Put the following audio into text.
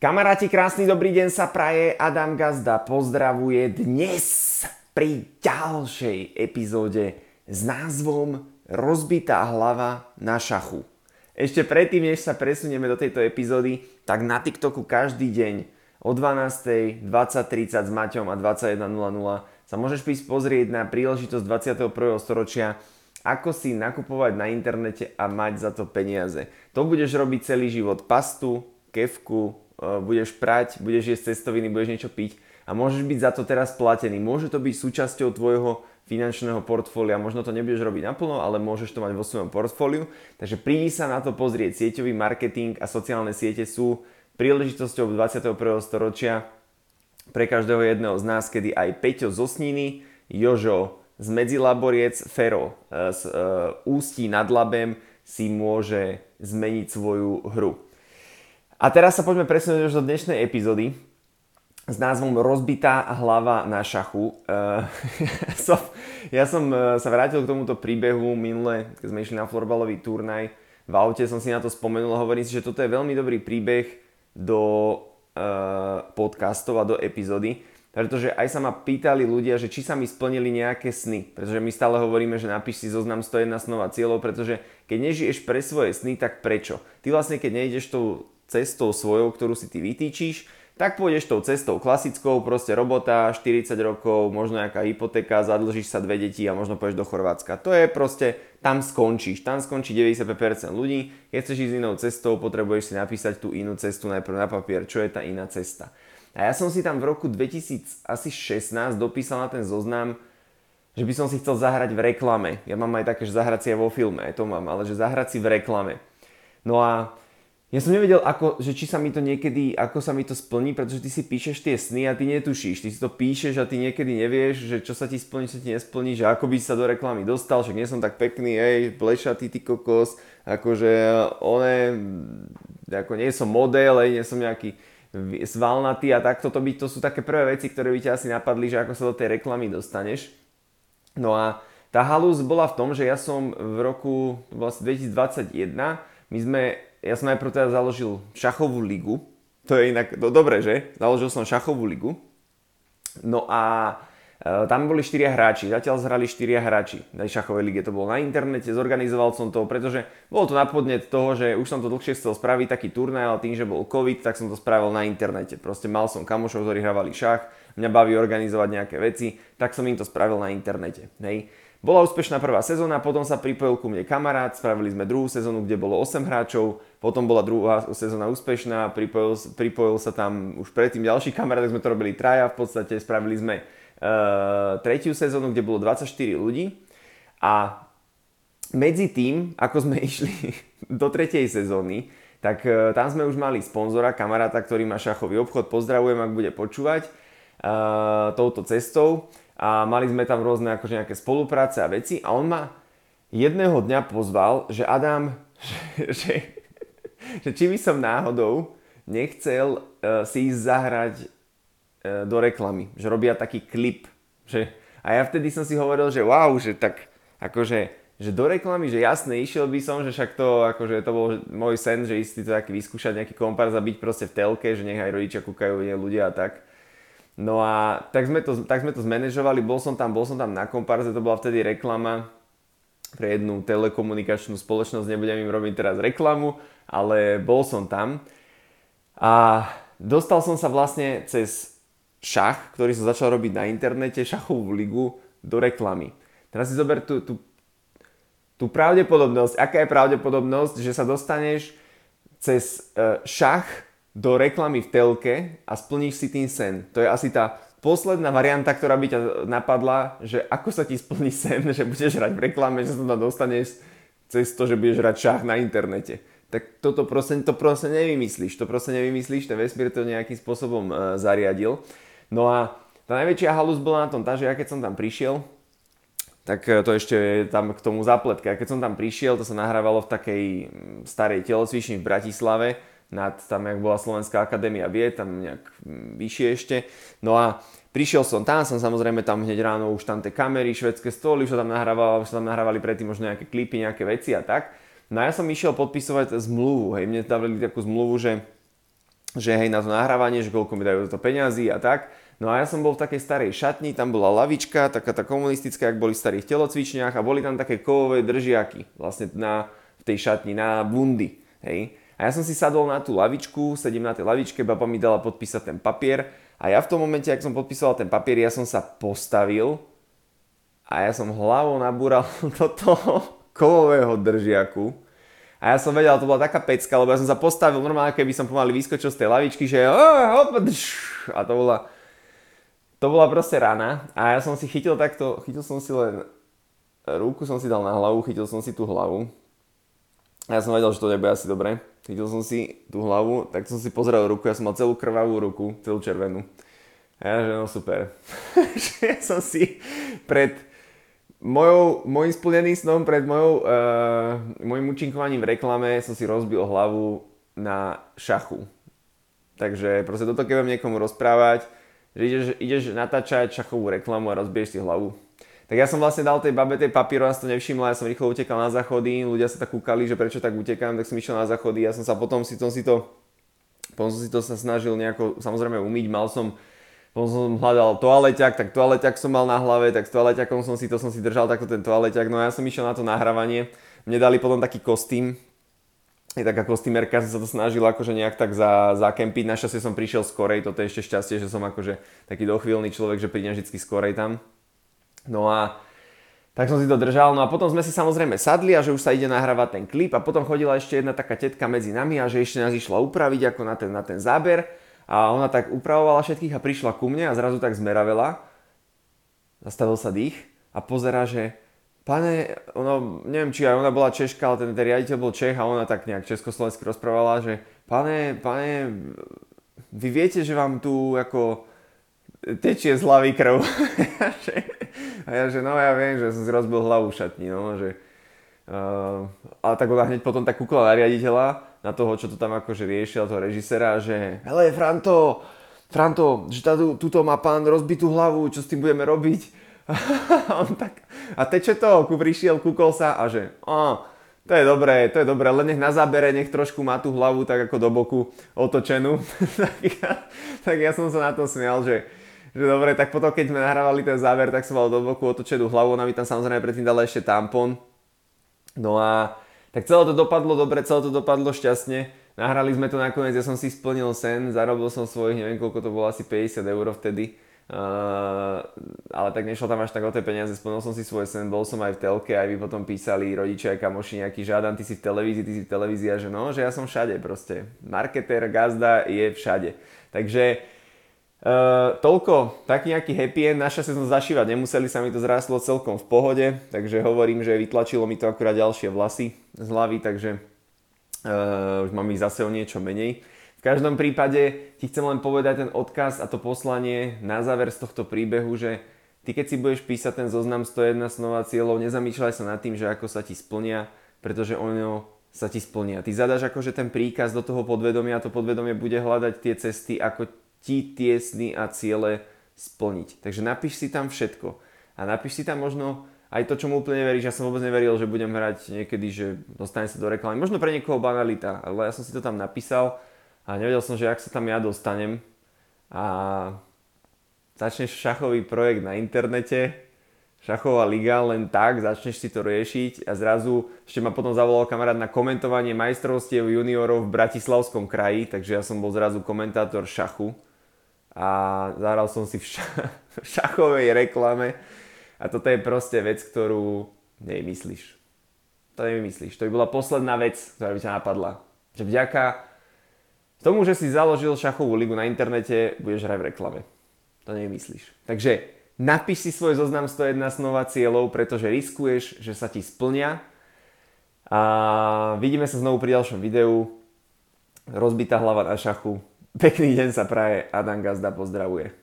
Kamaráti, krásny dobrý deň sa praje. Adam Gazda pozdravuje dnes pri ďalšej epizóde s názvom Rozbitá hlava na šachu. Ešte predtým, než sa presunieme do tejto epizódy, tak na TikToku každý deň o 12.00, 20.30 s Maťom a 21.00 sa môžeš prísť pozrieť na príležitosť 21. storočia ako si nakupovať na internete a mať za to peniaze. To budeš robiť celý život. Pastu, kevku, budeš prať, budeš jesť cestoviny, budeš niečo piť a môžeš byť za to teraz platený. Môže to byť súčasťou tvojho finančného portfólia. Možno to nebudeš robiť naplno, ale môžeš to mať vo svojom portfóliu. Takže prídi sa na to pozrieť. Sieťový marketing a sociálne siete sú príležitosťou 21. storočia pre každého jedného z nás, kedy aj Peťo z Osniny, Jožo z Medzilaboriec, Fero z uh, Ústí nad Labem si môže zmeniť svoju hru. A teraz sa poďme presunúť už do dnešnej epizódy s názvom Rozbitá hlava na šachu. Uh, so, ja som uh, sa vrátil k tomuto príbehu minule, keď sme išli na florbalový turnaj. V aute som si na to spomenul a hovorím si, že toto je veľmi dobrý príbeh do uh, podcastov a do epizódy, pretože aj sa ma pýtali ľudia, že či sa mi splnili nejaké sny, pretože my stále hovoríme, že napíš si zoznam 101 snov a cieľov, pretože keď nežiješ pre svoje sny, tak prečo? Ty vlastne, keď nejdeš tou cestou svojou, ktorú si ty vytýčiš, tak pôjdeš tou cestou klasickou, proste robota, 40 rokov, možno nejaká hypotéka, zadlžíš sa dve deti a možno pôjdeš do Chorvátska. To je proste, tam skončíš, tam skončí 95% ľudí. Keď chceš ísť inou cestou, potrebuješ si napísať tú inú cestu najprv na papier, čo je tá iná cesta. A ja som si tam v roku 2016 dopísal na ten zoznam, že by som si chcel zahrať v reklame. Ja mám aj také, že zahrať si aj vo filme, aj to mám, ale že zahrať si v reklame. No a ja som nevedel, ako, že či sa mi to niekedy, ako sa mi to splní, pretože ty si píšeš tie sny a ty netušíš. Ty si to píšeš a ty niekedy nevieš, že čo sa ti splní, čo ti nesplní, že ako by sa do reklamy dostal, však nie som tak pekný, hej, plešatý ty kokos, akože one, ako nie som model, hej, nie som nejaký svalnatý a takto to, by, to sú také prvé veci, ktoré by ťa asi napadli, že ako sa do tej reklamy dostaneš. No a tá halus bola v tom, že ja som v roku vlastne 2021, my sme ja som najprv teda založil šachovú ligu. To je inak, no dobre, že? Založil som šachovú ligu. No a e, tam boli štyria hráči, zatiaľ zhrali štyria hráči na šachovej lige. To bolo na internete, zorganizoval som to, pretože bolo to napodnet toho, že už som to dlhšie chcel spraviť taký turnaj, ale tým, že bol COVID, tak som to spravil na internete. Proste mal som kamošov, ktorí hrávali šach, mňa baví organizovať nejaké veci, tak som im to spravil na internete. Hej. Bola úspešná prvá sezóna, potom sa pripojil ku mne kamarát, spravili sme druhú sezónu, kde bolo 8 hráčov, potom bola druhá sezóna úspešná, pripojil, pripojil sa tam už predtým ďalší kamarát, tak sme to robili traja, v podstate spravili sme uh, tretiu sezónu, kde bolo 24 ľudí. A medzi tým, ako sme išli do tretej sezóny, tak uh, tam sme už mali sponzora, kamaráta, ktorý má šachový obchod, pozdravujem, ak bude počúvať touto cestou a mali sme tam rôzne akože nejaké spolupráce a veci a on ma jedného dňa pozval, že Adam, že, že, že či by som náhodou nechcel uh, si ísť zahrať uh, do reklamy, že robia taký klip, že a ja vtedy som si hovoril, že wow, že tak akože že do reklamy, že jasne, išiel by som, že však to, akože to bol môj sen, že ísť to taký vyskúšať nejaký kompárs a byť proste v telke, že nech aj rodičia kúkajú ľudia a tak. No a tak sme, to, tak sme to zmanéžovali, bol som tam, bol som tam na komparze, to bola vtedy reklama pre jednu telekomunikačnú spoločnosť, nebudem im robiť teraz reklamu, ale bol som tam. A dostal som sa vlastne cez šach, ktorý som začal robiť na internete, šachovú ligu, do reklamy. Teraz si zober tú, tú, tú pravdepodobnosť, aká je pravdepodobnosť, že sa dostaneš cez uh, šach do reklamy v telke a splníš si tým sen. To je asi tá posledná varianta, ktorá by ťa napadla, že ako sa ti splní sen, že budeš hrať v reklame, že sa tam dostaneš cez to, že budeš hrať šach na internete. Tak toto proste, to proste nevymyslíš, to proste nevymyslíš, ten vesmír to nejakým spôsobom e, zariadil. No a tá najväčšia halus bola na tom tá, že ja keď som tam prišiel, tak e, to ešte je tam k tomu zapletka. Keď som tam prišiel, to sa nahrávalo v takej starej telocvični v Bratislave, nad tam, jak bola Slovenská akadémia vied, tam nejak vyššie ešte. No a prišiel som tam, som samozrejme tam hneď ráno už tam tie kamery, švedské stoly, už sa tam nahrávali, už sa tam nahrávali predtým možno nejaké klipy, nejaké veci a tak. No a ja som išiel podpisovať zmluvu, hej, mne dávali takú zmluvu, že že hej, na to nahrávanie, že koľko mi dajú za to peňazí a tak. No a ja som bol v takej starej šatni, tam bola lavička, taká tá komunistická, ak boli v starých telocvičniach a boli tam také kovové držiaky vlastne na, v tej šatni, na bundy. Hej. A ja som si sadol na tú lavičku, sedím na tej lavičke, baba mi dala podpísať ten papier a ja v tom momente, ak som podpísal ten papier, ja som sa postavil a ja som hlavou nabúral do toho kovového držiaku. A ja som vedel, to bola taká pecka, lebo ja som sa postavil normálne, keby som pomaly vyskočil z tej lavičky, že a to bola, to bola proste rana. A ja som si chytil takto, chytil som si len, ruku som si dal na hlavu, chytil som si tú hlavu. Ja som vedel, že to nebude asi dobre chytil som si tú hlavu, tak som si pozrel ruku, ja som mal celú krvavú ruku, celú červenú. A ja, že no super. ja som si pred mojou, môjim splneným snom, pred mojou, uh, môjim účinkovaním v reklame som si rozbil hlavu na šachu. Takže proste toto keď vám niekomu rozprávať, že ideš, ideš natáčať šachovú reklamu a rozbiješ si hlavu tak ja som vlastne dal tej babe tej papíru, ja som to nevšimla, ja som rýchlo utekal na záchody, ľudia sa tak kúkali, že prečo tak utekám, tak som išiel na záchody, ja som sa potom si, tom si to, potom som si to sa snažil nejako samozrejme umyť, mal som, potom som hľadal toaleťak, tak toaleťak som mal na hlave, tak s toaleťakom som si to som si držal takto ten toaleťak, no a ja som išiel na to nahrávanie, mne dali potom taký kostým, je taká kostýmerka, som sa to snažil akože nejak tak za, zakempiť, našťastie som prišiel skorej, toto je ešte šťastie, že som akože taký dochvíľný človek, že prídem vždy skorej tam. No a tak som si to držal, no a potom sme si samozrejme sadli a že už sa ide nahrávať ten klip. A potom chodila ešte jedna taká tetka medzi nami a že ešte nás išla upraviť ako na ten, na ten záber. A ona tak upravovala všetkých a prišla ku mne a zrazu tak zmeravela, zastavil sa dých a pozera, že pane, ono, neviem či aj ona bola Češka, ale ten, ten riaditeľ bol Čech a ona tak nejak československy rozprávala, že pane, pane, vy viete, že vám tu ako tečie z hlavy krv. a ja, že no ja viem, že som si rozbil hlavu v šatni, no, že uh, ale tak ona hneď potom tak kúkla na riaditeľa, na toho, čo to tam akože riešil, toho režisera, že hele Franto, Franto, že tu, tuto má pán rozbitú hlavu, čo s tým budeme robiť? a on tak, a teče to, ku prišiel, kúkol sa a že, a, to je dobré, to je dobré, len nech na zábere, nech trošku má tú hlavu tak ako do boku otočenú. tak, ja, tak ja som sa na to smial, že, že dobre, tak potom keď sme nahrávali ten záver, tak som mal do boku otočenú hlavu, ona mi tam samozrejme predtým dala ešte tampon. No a tak celé to dopadlo dobre, celé to dopadlo šťastne. Nahrali sme to nakoniec, ja som si splnil sen, zarobil som svojich, neviem koľko to bolo, asi 50 eur vtedy. Uh, ale tak nešlo tam až tak o tie peniaze, splnil som si svoj sen, bol som aj v telke, aj vy potom písali rodičia, kamoši nejaký žiadan, ty si v televízii, ty si v televízii a že no, že ja som všade proste. Marketer, gazda je všade. Takže Uh, toľko, taký nejaký happy end, našťastie som zašívať nemuseli, sa mi to zráslo celkom v pohode, takže hovorím, že vytlačilo mi to akurát ďalšie vlasy z hlavy, takže uh, už mám ich zase o niečo menej. V každom prípade ti chcem len povedať ten odkaz a to poslanie na záver z tohto príbehu, že ty keď si budeš písať ten zoznam 101 snov a cieľov, nezamýšľaj sa nad tým, že ako sa ti splnia, pretože ono sa ti splnia. Ty zadaš akože ten príkaz do toho podvedomia a to podvedomie bude hľadať tie cesty, ako ti tie sny a ciele splniť. Takže napíš si tam všetko. A napíš si tam možno aj to, čo mu úplne veríš. Ja som vôbec neveril, že budem hrať niekedy, že dostane sa do reklamy. Možno pre niekoho banalita, ale ja som si to tam napísal a nevedel som, že ak sa tam ja dostanem a začneš šachový projekt na internete, šachová liga len tak, začneš si to riešiť a zrazu ešte ma potom zavolal kamarát na komentovanie majstrovstiev juniorov v Bratislavskom kraji, takže ja som bol zrazu komentátor šachu a zahral som si v, ša- v šachovej reklame a toto je proste vec, ktorú nevymyslíš. To nevymyslíš. To by bola posledná vec, ktorá by ťa napadla. Že vďaka tomu, že si založil šachovú ligu na internete, budeš hrať v reklame. To nevymyslíš. Takže napíš si svoj zoznam 101 snova cieľov, pretože riskuješ, že sa ti splnia. A vidíme sa znovu pri ďalšom videu. Rozbitá hlava na šachu Pekný deň sa praje, Adam Gazda pozdravuje.